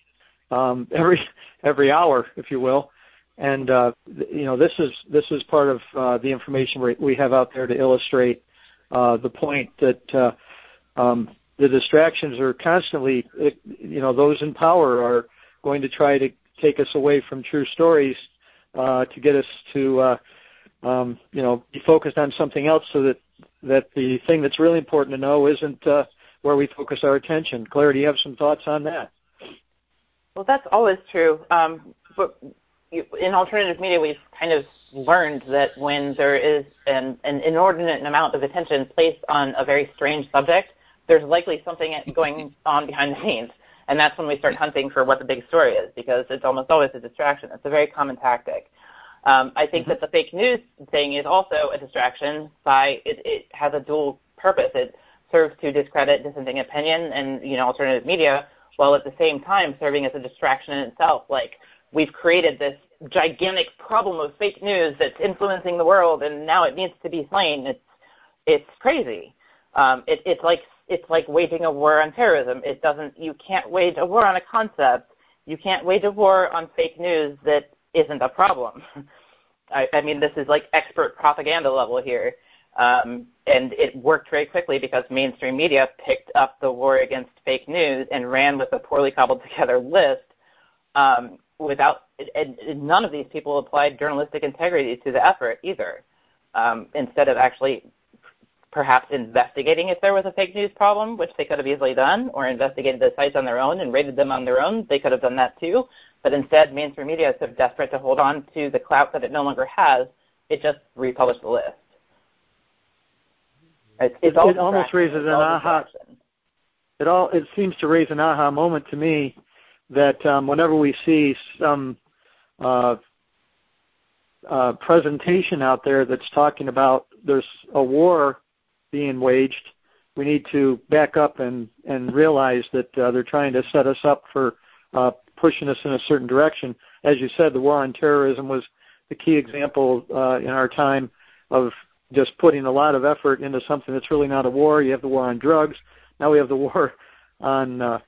um, every every hour, if you will. And uh, you know, this is this is part of uh, the information we, have out there to illustrate uh, the point that uh, um, the distractions are constantly, you know, those in power are going to try to take us away from true stories uh, to get us to uh, um, you know be focused on something else, so that that the thing that's really important to know isn't uh, where we focus our attention. Claire, do you have some thoughts on that? Well, that's always true. Um, but in alternative media, we've kind of learned that when there is an, an inordinate amount of attention placed on a very strange subject, there's likely something going on behind the scenes. And that's when we start hunting for what the big story is because it's almost always a distraction. It's a very common tactic. Um, I think mm-hmm. that the fake news thing is also a distraction by it, it has a dual purpose. It serves to discredit dissenting opinion and you know alternative media, while at the same time serving as a distraction in itself. Like we've created this gigantic problem of fake news that's influencing the world, and now it needs to be slain. It's it's crazy. Um, it, it's like it's like waging a war on terrorism. It doesn't. You can't wage a war on a concept. You can't wage a war on fake news that isn't a problem. I, I mean, this is like expert propaganda level here. Um, and it worked very quickly because mainstream media picked up the war against fake news and ran with a poorly cobbled together list um, without and, none of these people applied journalistic integrity to the effort either. Um, instead of actually perhaps investigating if there was a fake news problem, which they could have easily done, or investigated the sites on their own and rated them on their own. They could have done that too. But instead, mainstream media is so desperate to hold on to the clout that it no longer has, it just republished the list. It's, it's it, it almost raises an aha. It all it seems to raise an aha moment to me that um, whenever we see some uh, uh, presentation out there that's talking about there's a war being waged, we need to back up and, and realize that uh, they're trying to set us up for uh, pushing us in a certain direction. As you said, the war on terrorism was the key example uh, in our time of just putting a lot of effort into something that's really not a war. You have the war on drugs. Now we have the war on uh,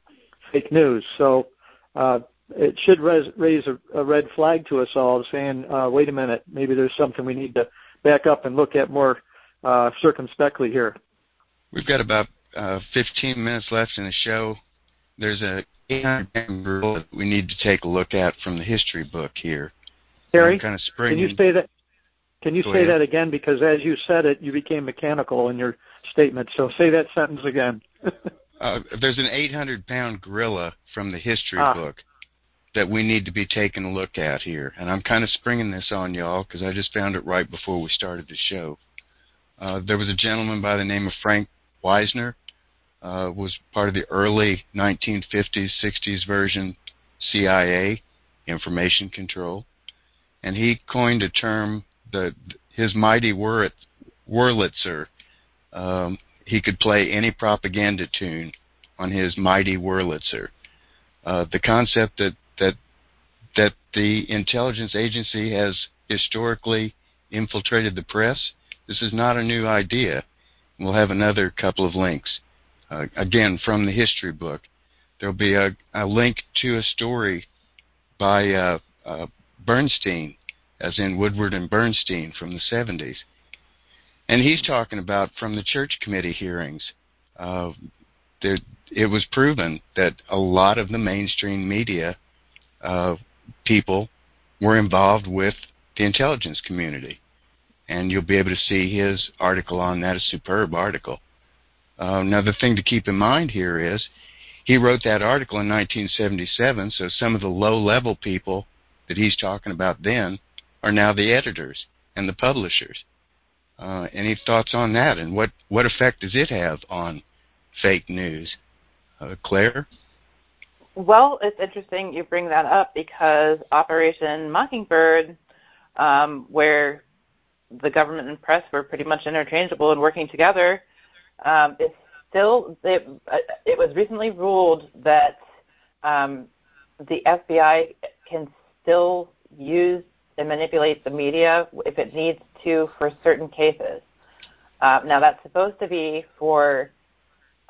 fake news. So uh, it should res- raise a, a red flag to us all, saying, uh, "Wait a minute, maybe there's something we need to back up and look at more uh, circumspectly here. We've got about uh, 15 minutes left in the show. There's a 800 rule that we need to take a look at from the history book here. Harry, kind of can you say that? Can you Go say ahead. that again? Because as you said it, you became mechanical in your statement. So say that sentence again. uh, there's an 800 pound gorilla from the history ah. book that we need to be taking a look at here. And I'm kind of springing this on y'all because I just found it right before we started the show. Uh, there was a gentleman by the name of Frank Wisner, uh, was part of the early 1950s, 60s version CIA, information control, and he coined a term that his mighty Wurlitzer. Um, he could play any propaganda tune on his mighty Wurlitzer. Uh, the concept that that that the intelligence agency has historically infiltrated the press. This is not a new idea. We'll have another couple of links. Uh, again, from the history book. There'll be a, a link to a story by uh, uh, Bernstein, as in Woodward and Bernstein from the 70s. And he's talking about from the church committee hearings. Uh, there, it was proven that a lot of the mainstream media uh, people were involved with the intelligence community. And you'll be able to see his article on that, a superb article. Uh, the thing to keep in mind here is he wrote that article in 1977, so some of the low level people that he's talking about then are now the editors and the publishers. Uh, any thoughts on that, and what what effect does it have on fake news, uh, Claire? Well, it's interesting you bring that up because Operation Mockingbird, um, where the government and press were pretty much interchangeable and working together, um, it's still it, uh, it was recently ruled that um, the FBI can still use and manipulate the media if it needs to for certain cases. Uh, now that's supposed to be for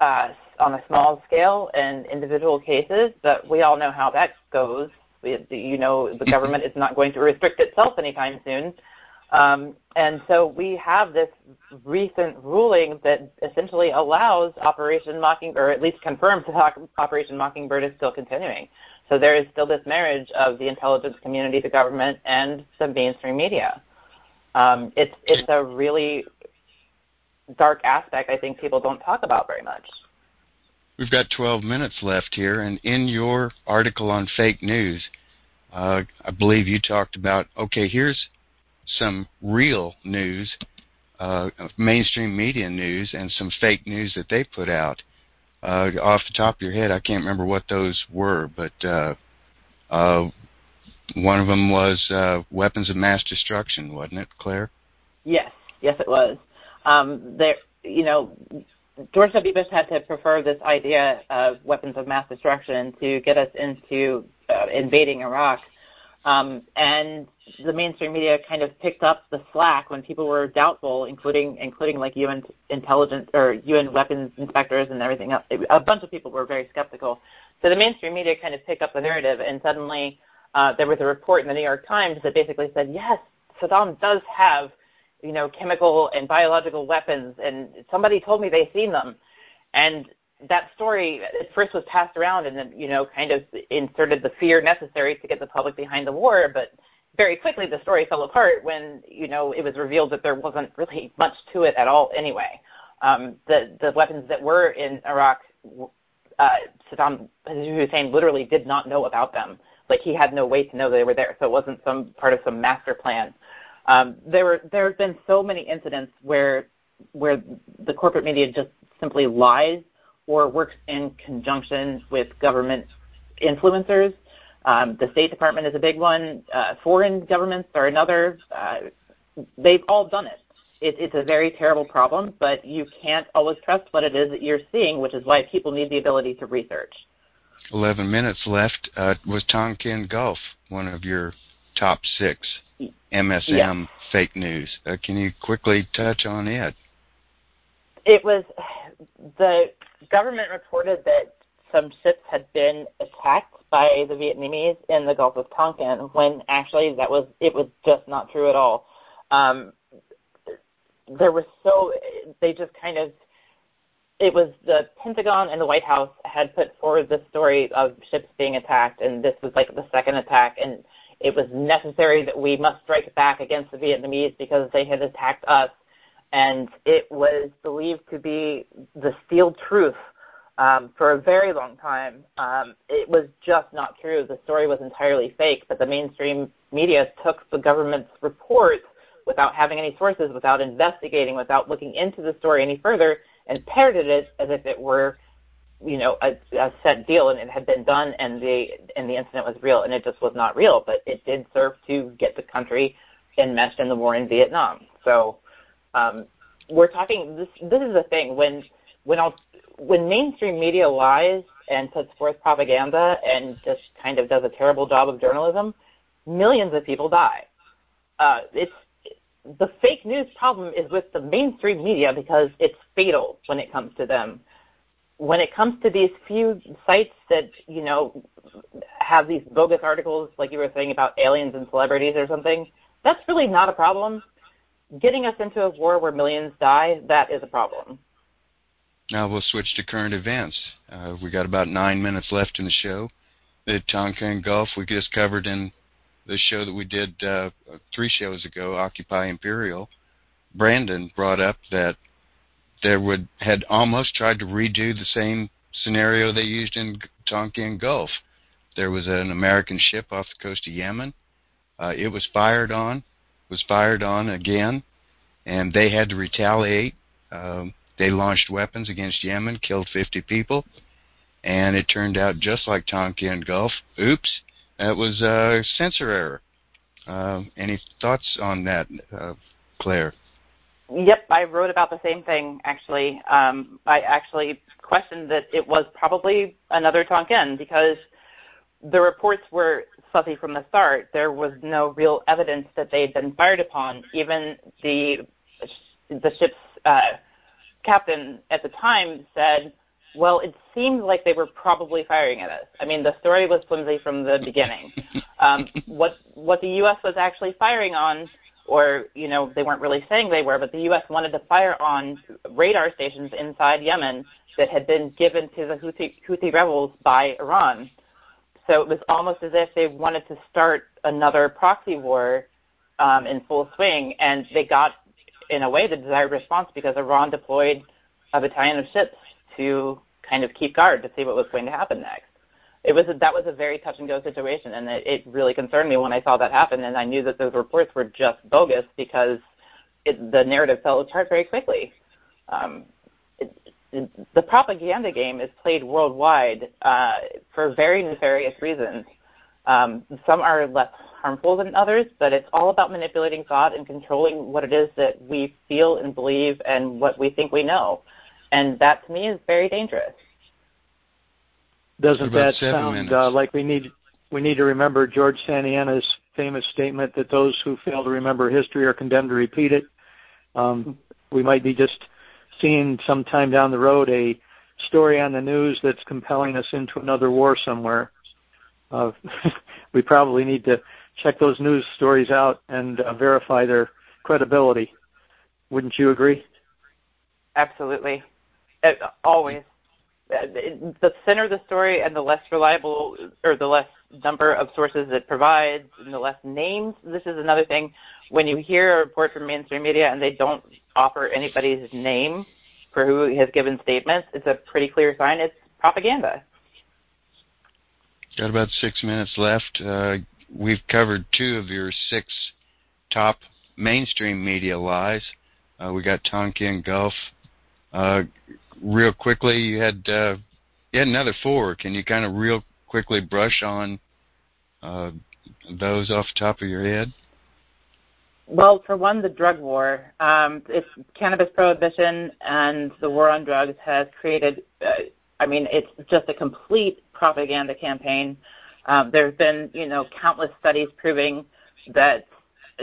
uh, on a small scale and individual cases, but we all know how that goes. We, you know, the government is not going to restrict itself anytime soon. Um, and so we have this recent ruling that essentially allows Operation Mockingbird, or at least confirms that Operation Mockingbird is still continuing. So there is still this marriage of the intelligence community, the government, and the mainstream media. Um, it's it's a really dark aspect I think people don't talk about very much. We've got 12 minutes left here, and in your article on fake news, uh, I believe you talked about okay, here's some real news, uh, mainstream media news, and some fake news that they put out. Uh, off the top of your head, I can't remember what those were, but uh, uh, one of them was uh, weapons of mass destruction, wasn't it, Claire? Yes, yes, it was. Um, there, you know, George W. Bush had to prefer this idea of weapons of mass destruction to get us into uh, invading Iraq. Um, and the mainstream media kind of picked up the slack when people were doubtful, including including like UN intelligence or UN weapons inspectors and everything else. A bunch of people were very skeptical. So the mainstream media kind of picked up the narrative, and suddenly uh, there was a report in the New York Times that basically said, yes, Saddam does have, you know, chemical and biological weapons, and somebody told me they've seen them. And that story at first was passed around and then you know kind of inserted the fear necessary to get the public behind the war but very quickly the story fell apart when you know it was revealed that there wasn't really much to it at all anyway. Um, the the weapons that were in Iraq uh, Saddam Hussein literally did not know about them. Like he had no way to know they were there so it wasn't some part of some master plan. Um, there were there have been so many incidents where where the corporate media just simply lies or works in conjunction with government influencers. Um, the State Department is a big one. Uh, foreign governments are another. Uh, they've all done it. it. It's a very terrible problem, but you can't always trust what it is that you're seeing, which is why people need the ability to research. 11 minutes left. Uh, was Tonkin Gulf one of your top six MSM fake news? Uh, can you quickly touch on it? It was the government reported that some ships had been attacked by the Vietnamese in the Gulf of Tonkin when actually that was it was just not true at all. Um, there was so they just kind of it was the Pentagon and the White House had put forward the story of ships being attacked, and this was like the second attack, and it was necessary that we must strike back against the Vietnamese because they had attacked us and it was believed to be the steel truth um, for a very long time. Um, it was just not true. The story was entirely fake, but the mainstream media took the government's report without having any sources, without investigating, without looking into the story any further, and parroted it as if it were, you know, a, a set deal and it had been done and the and the incident was real, and it just was not real. But it did serve to get the country enmeshed in the war in Vietnam. So um, we're talking. This this is the thing when when I'll when mainstream media lies and puts forth propaganda and just kind of does a terrible job of journalism, millions of people die. Uh, it's the fake news problem is with the mainstream media because it's fatal when it comes to them. When it comes to these few sites that you know have these bogus articles, like you were saying about aliens and celebrities or something, that's really not a problem. Getting us into a war where millions die, that is a problem. Now we'll switch to current events. Uh, we got about nine minutes left in the show. The Tonkin Gulf we just covered in the show that we did uh, three shows ago, Occupy Imperial. Brandon brought up that there would had almost tried to redo the same scenario they used in Tonkin Gulf. There was an American ship off the coast of Yemen. Uh, it was fired on, was fired on again, and they had to retaliate. Um, they launched weapons against Yemen, killed 50 people, and it turned out just like Tonkin Gulf. Oops, that was a censor error. Uh, any thoughts on that, uh, Claire? Yep, I wrote about the same thing actually. Um, I actually questioned that it was probably another Tonkin because the reports were fuzzy from the start. There was no real evidence that they'd been fired upon. Even the the ship's uh, captain at the time said, well, it seemed like they were probably firing at us. I mean, the story was flimsy from the beginning. Um, what what the U.S. was actually firing on, or you know, they weren't really saying they were, but the U.S. wanted to fire on radar stations inside Yemen that had been given to the Houthi, Houthi rebels by Iran. So it was almost as if they wanted to start another proxy war um, in full swing, and they got in a way the desired response because Iran deployed a battalion of ships to kind of keep guard to see what was going to happen next. It was a, that was a very touch and go situation, and it, it really concerned me when I saw that happen, and I knew that those reports were just bogus because it, the narrative fell apart very quickly. Um, it, the propaganda game is played worldwide uh, for very nefarious reasons. Um, some are less harmful than others, but it's all about manipulating thought and controlling what it is that we feel and believe and what we think we know. And that to me is very dangerous. Doesn't that sound uh, like we need we need to remember George Santayana's famous statement that those who fail to remember history are condemned to repeat it? Um, we might be just seeing sometime down the road a story on the news that's compelling us into another war somewhere. Uh, we probably need to check those news stories out and uh, verify their credibility. Wouldn't you agree? Absolutely. Uh, always. Uh, the thinner the story and the less reliable or the less number of sources it provides and the less names. This is another thing. When you hear a report from mainstream media and they don't offer anybody's name for who has given statements, it's a pretty clear sign it's propaganda. Got about six minutes left. Uh, we've covered two of your six top mainstream media lies. Uh, we got Tonkin Gulf. Uh, real quickly, you had uh, you had another four. Can you kind of real quickly brush on uh, those off the top of your head? Well, for one, the drug war. Um, it's cannabis prohibition and the war on drugs has created. Uh, I mean, it's just a complete propaganda campaign. Um, there have been, you know, countless studies proving that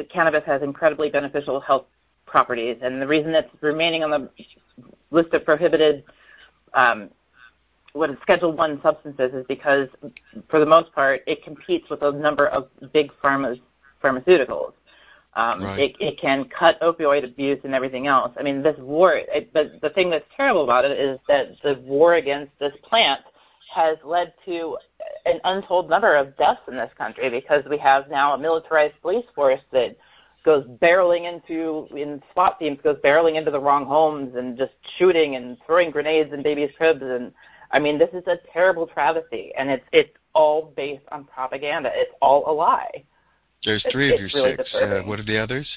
cannabis has incredibly beneficial health properties, and the reason it's remaining on the list of prohibited um, what is Schedule One substances is because, for the most part, it competes with a number of big pharmas, pharmaceuticals. Um, right. it, it can cut opioid abuse and everything else. I mean, this war. It, but the thing that's terrible about it is that the war against this plant has led to an untold number of deaths in this country because we have now a militarized police force that goes barreling into in SWAT teams goes barreling into the wrong homes and just shooting and throwing grenades in babies' cribs and I mean, this is a terrible travesty, and it's it's all based on propaganda. It's all a lie. There's three it's, of your really six. Uh, what are the others?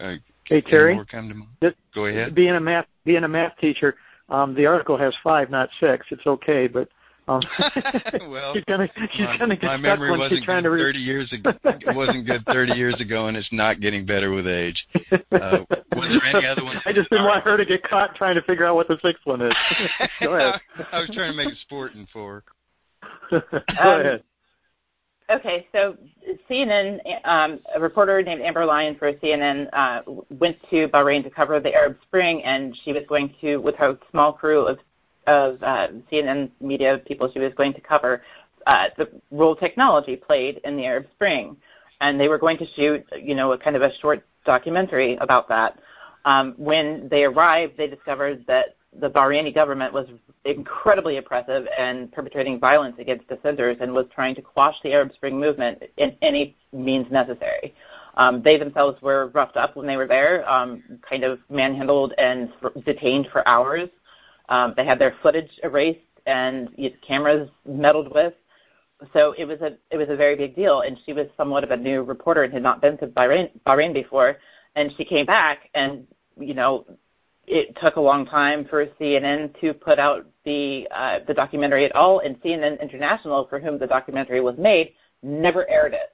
Uh, hey Terry, more come to mind? This, Go ahead. Being a math being a math teacher, um, the article has five, not six. It's okay, but um, well, she's gonna she's my, gonna get my stuck memory wasn't she's trying good to read. 30 years ago. It wasn't good 30 years ago, and it's not getting better with age. Uh, was there any other ones? I just didn't want her to get caught trying to figure out what the sixth one is. Go ahead. I was trying to make it sporting for Go Um, ahead. Okay, so CNN, um, a reporter named Amber Lyon for CNN uh, went to Bahrain to cover the Arab Spring, and she was going to, with her small crew of, of uh, CNN media people, she was going to cover uh, the role technology played in the Arab Spring, and they were going to shoot, you know, a kind of a short documentary about that. Um, when they arrived, they discovered that the Bahraini government was incredibly oppressive and perpetrating violence against dissenters and was trying to quash the Arab Spring movement in any means necessary. Um, they themselves were roughed up when they were there, um, kind of manhandled and detained for hours. Um, they had their footage erased and cameras meddled with. So it was a it was a very big deal, and she was somewhat of a new reporter and had not been to Bahrain, Bahrain before. And she came back, and you know, it took a long time for CNN to put out the uh, the documentary at all, and CNN International, for whom the documentary was made, never aired it.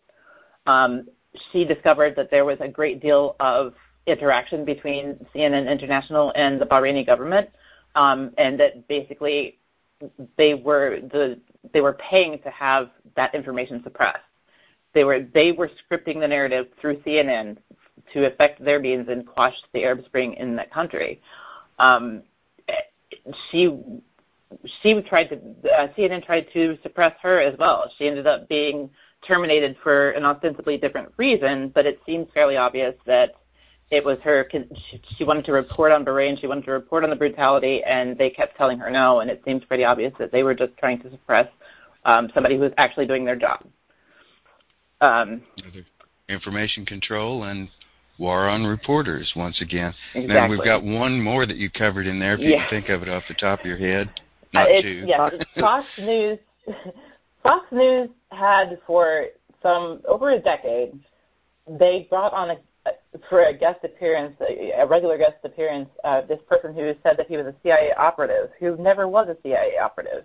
Um, she discovered that there was a great deal of interaction between CNN International and the Bahraini government, um, and that basically they were the they were paying to have that information suppressed. They were they were scripting the narrative through CNN to affect their means and quash the Arab Spring in that country. Um, she she tried to uh, CNN tried to suppress her as well. She ended up being terminated for an ostensibly different reason, but it seems fairly obvious that it was her. She wanted to report on Bahrain. She wanted to report on the brutality, and they kept telling her no. And it seems pretty obvious that they were just trying to suppress um, somebody who was actually doing their job. Um, Information control and war on reporters once again. Exactly. Now we've got one more that you covered in there. If you Yeah. can think of it off the top of your head, not uh, it's, two. Yes, it's Fox News. Fox News had for some over a decade. They brought on a for a guest appearance, a, regular guest appearance, uh, this person who said that he was a CIA operative, who never was a CIA operative.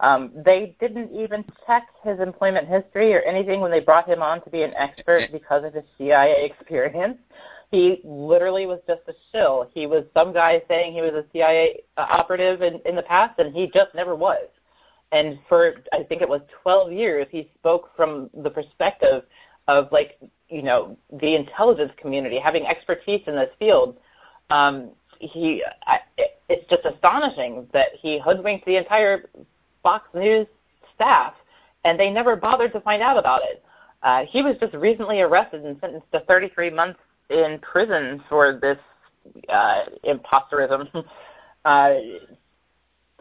Um, they didn't even check his employment history or anything when they brought him on to be an expert because of his CIA experience. He literally was just a shill. He was some guy saying he was a CIA uh, operative in, in the past, and he just never was. And for I think it was 12 years, he spoke from the perspective of like you know the intelligence community having expertise in this field. Um, he, I, it, it's just astonishing that he hoodwinked the entire Fox News staff, and they never bothered to find out about it. Uh, he was just recently arrested and sentenced to 33 months in prison for this uh, imposterism. Uh,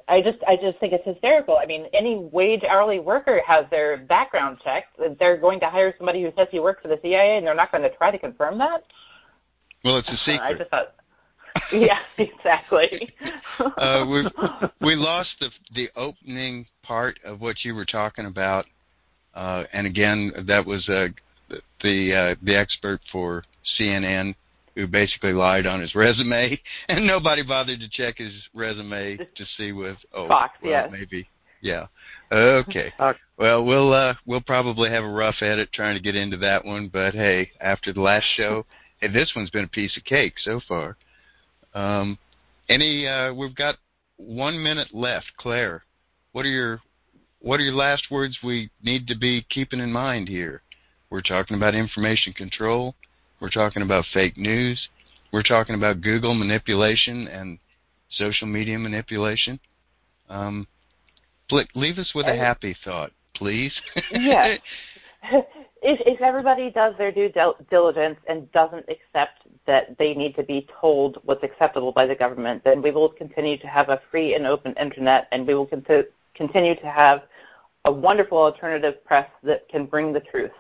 I just, I just think it's hysterical. I mean, any wage hourly worker has their background checked. They're going to hire somebody who says he works for the CIA, and they're not going to try to confirm that. Well, it's a secret. I just thought, yeah, exactly. uh, we we lost the the opening part of what you were talking about, uh, and again, that was uh, the uh, the expert for CNN who basically lied on his resume, and nobody bothered to check his resume to see with oh Fox, well, yes. maybe yeah. Okay. Well we'll uh we'll probably have a rough edit trying to get into that one but hey after the last show hey this one's been a piece of cake so far. Um any uh we've got one minute left. Claire what are your what are your last words we need to be keeping in mind here? We're talking about information control we're talking about fake news. We're talking about google manipulation and social media manipulation. Um leave us with a happy thought please. Yeah. If, if everybody does their due diligence and doesn't accept that they need to be told what's acceptable by the government, then we will continue to have a free and open internet, and we will cont- continue to have a wonderful alternative press that can bring the truth.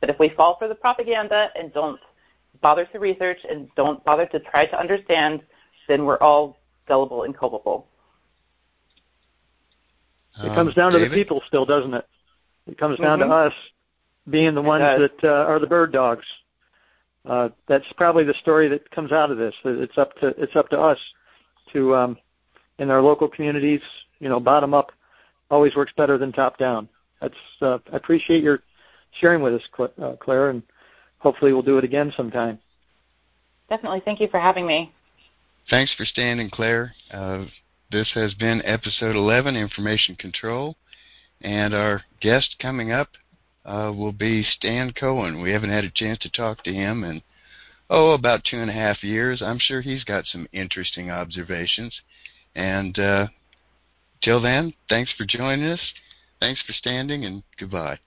But if we fall for the propaganda and don't bother to research and don't bother to try to understand, then we're all gullible and culpable. It um, comes down to the people still, doesn't it? It comes down mm-hmm. to us being the ones that uh, are the bird dogs. Uh, that's probably the story that comes out of this. It's up to it's up to us to um, in our local communities. You know, bottom up always works better than top down. That's uh, I appreciate your sharing with us, uh, Claire, and hopefully we'll do it again sometime. Definitely. Thank you for having me. Thanks for standing, Claire. Uh, this has been episode 11, Information Control, and our guest coming up uh, will be Stan Cohen. We haven't had a chance to talk to him in, oh, about two and a half years. I'm sure he's got some interesting observations. And uh, till then, thanks for joining us. Thanks for standing, and goodbye.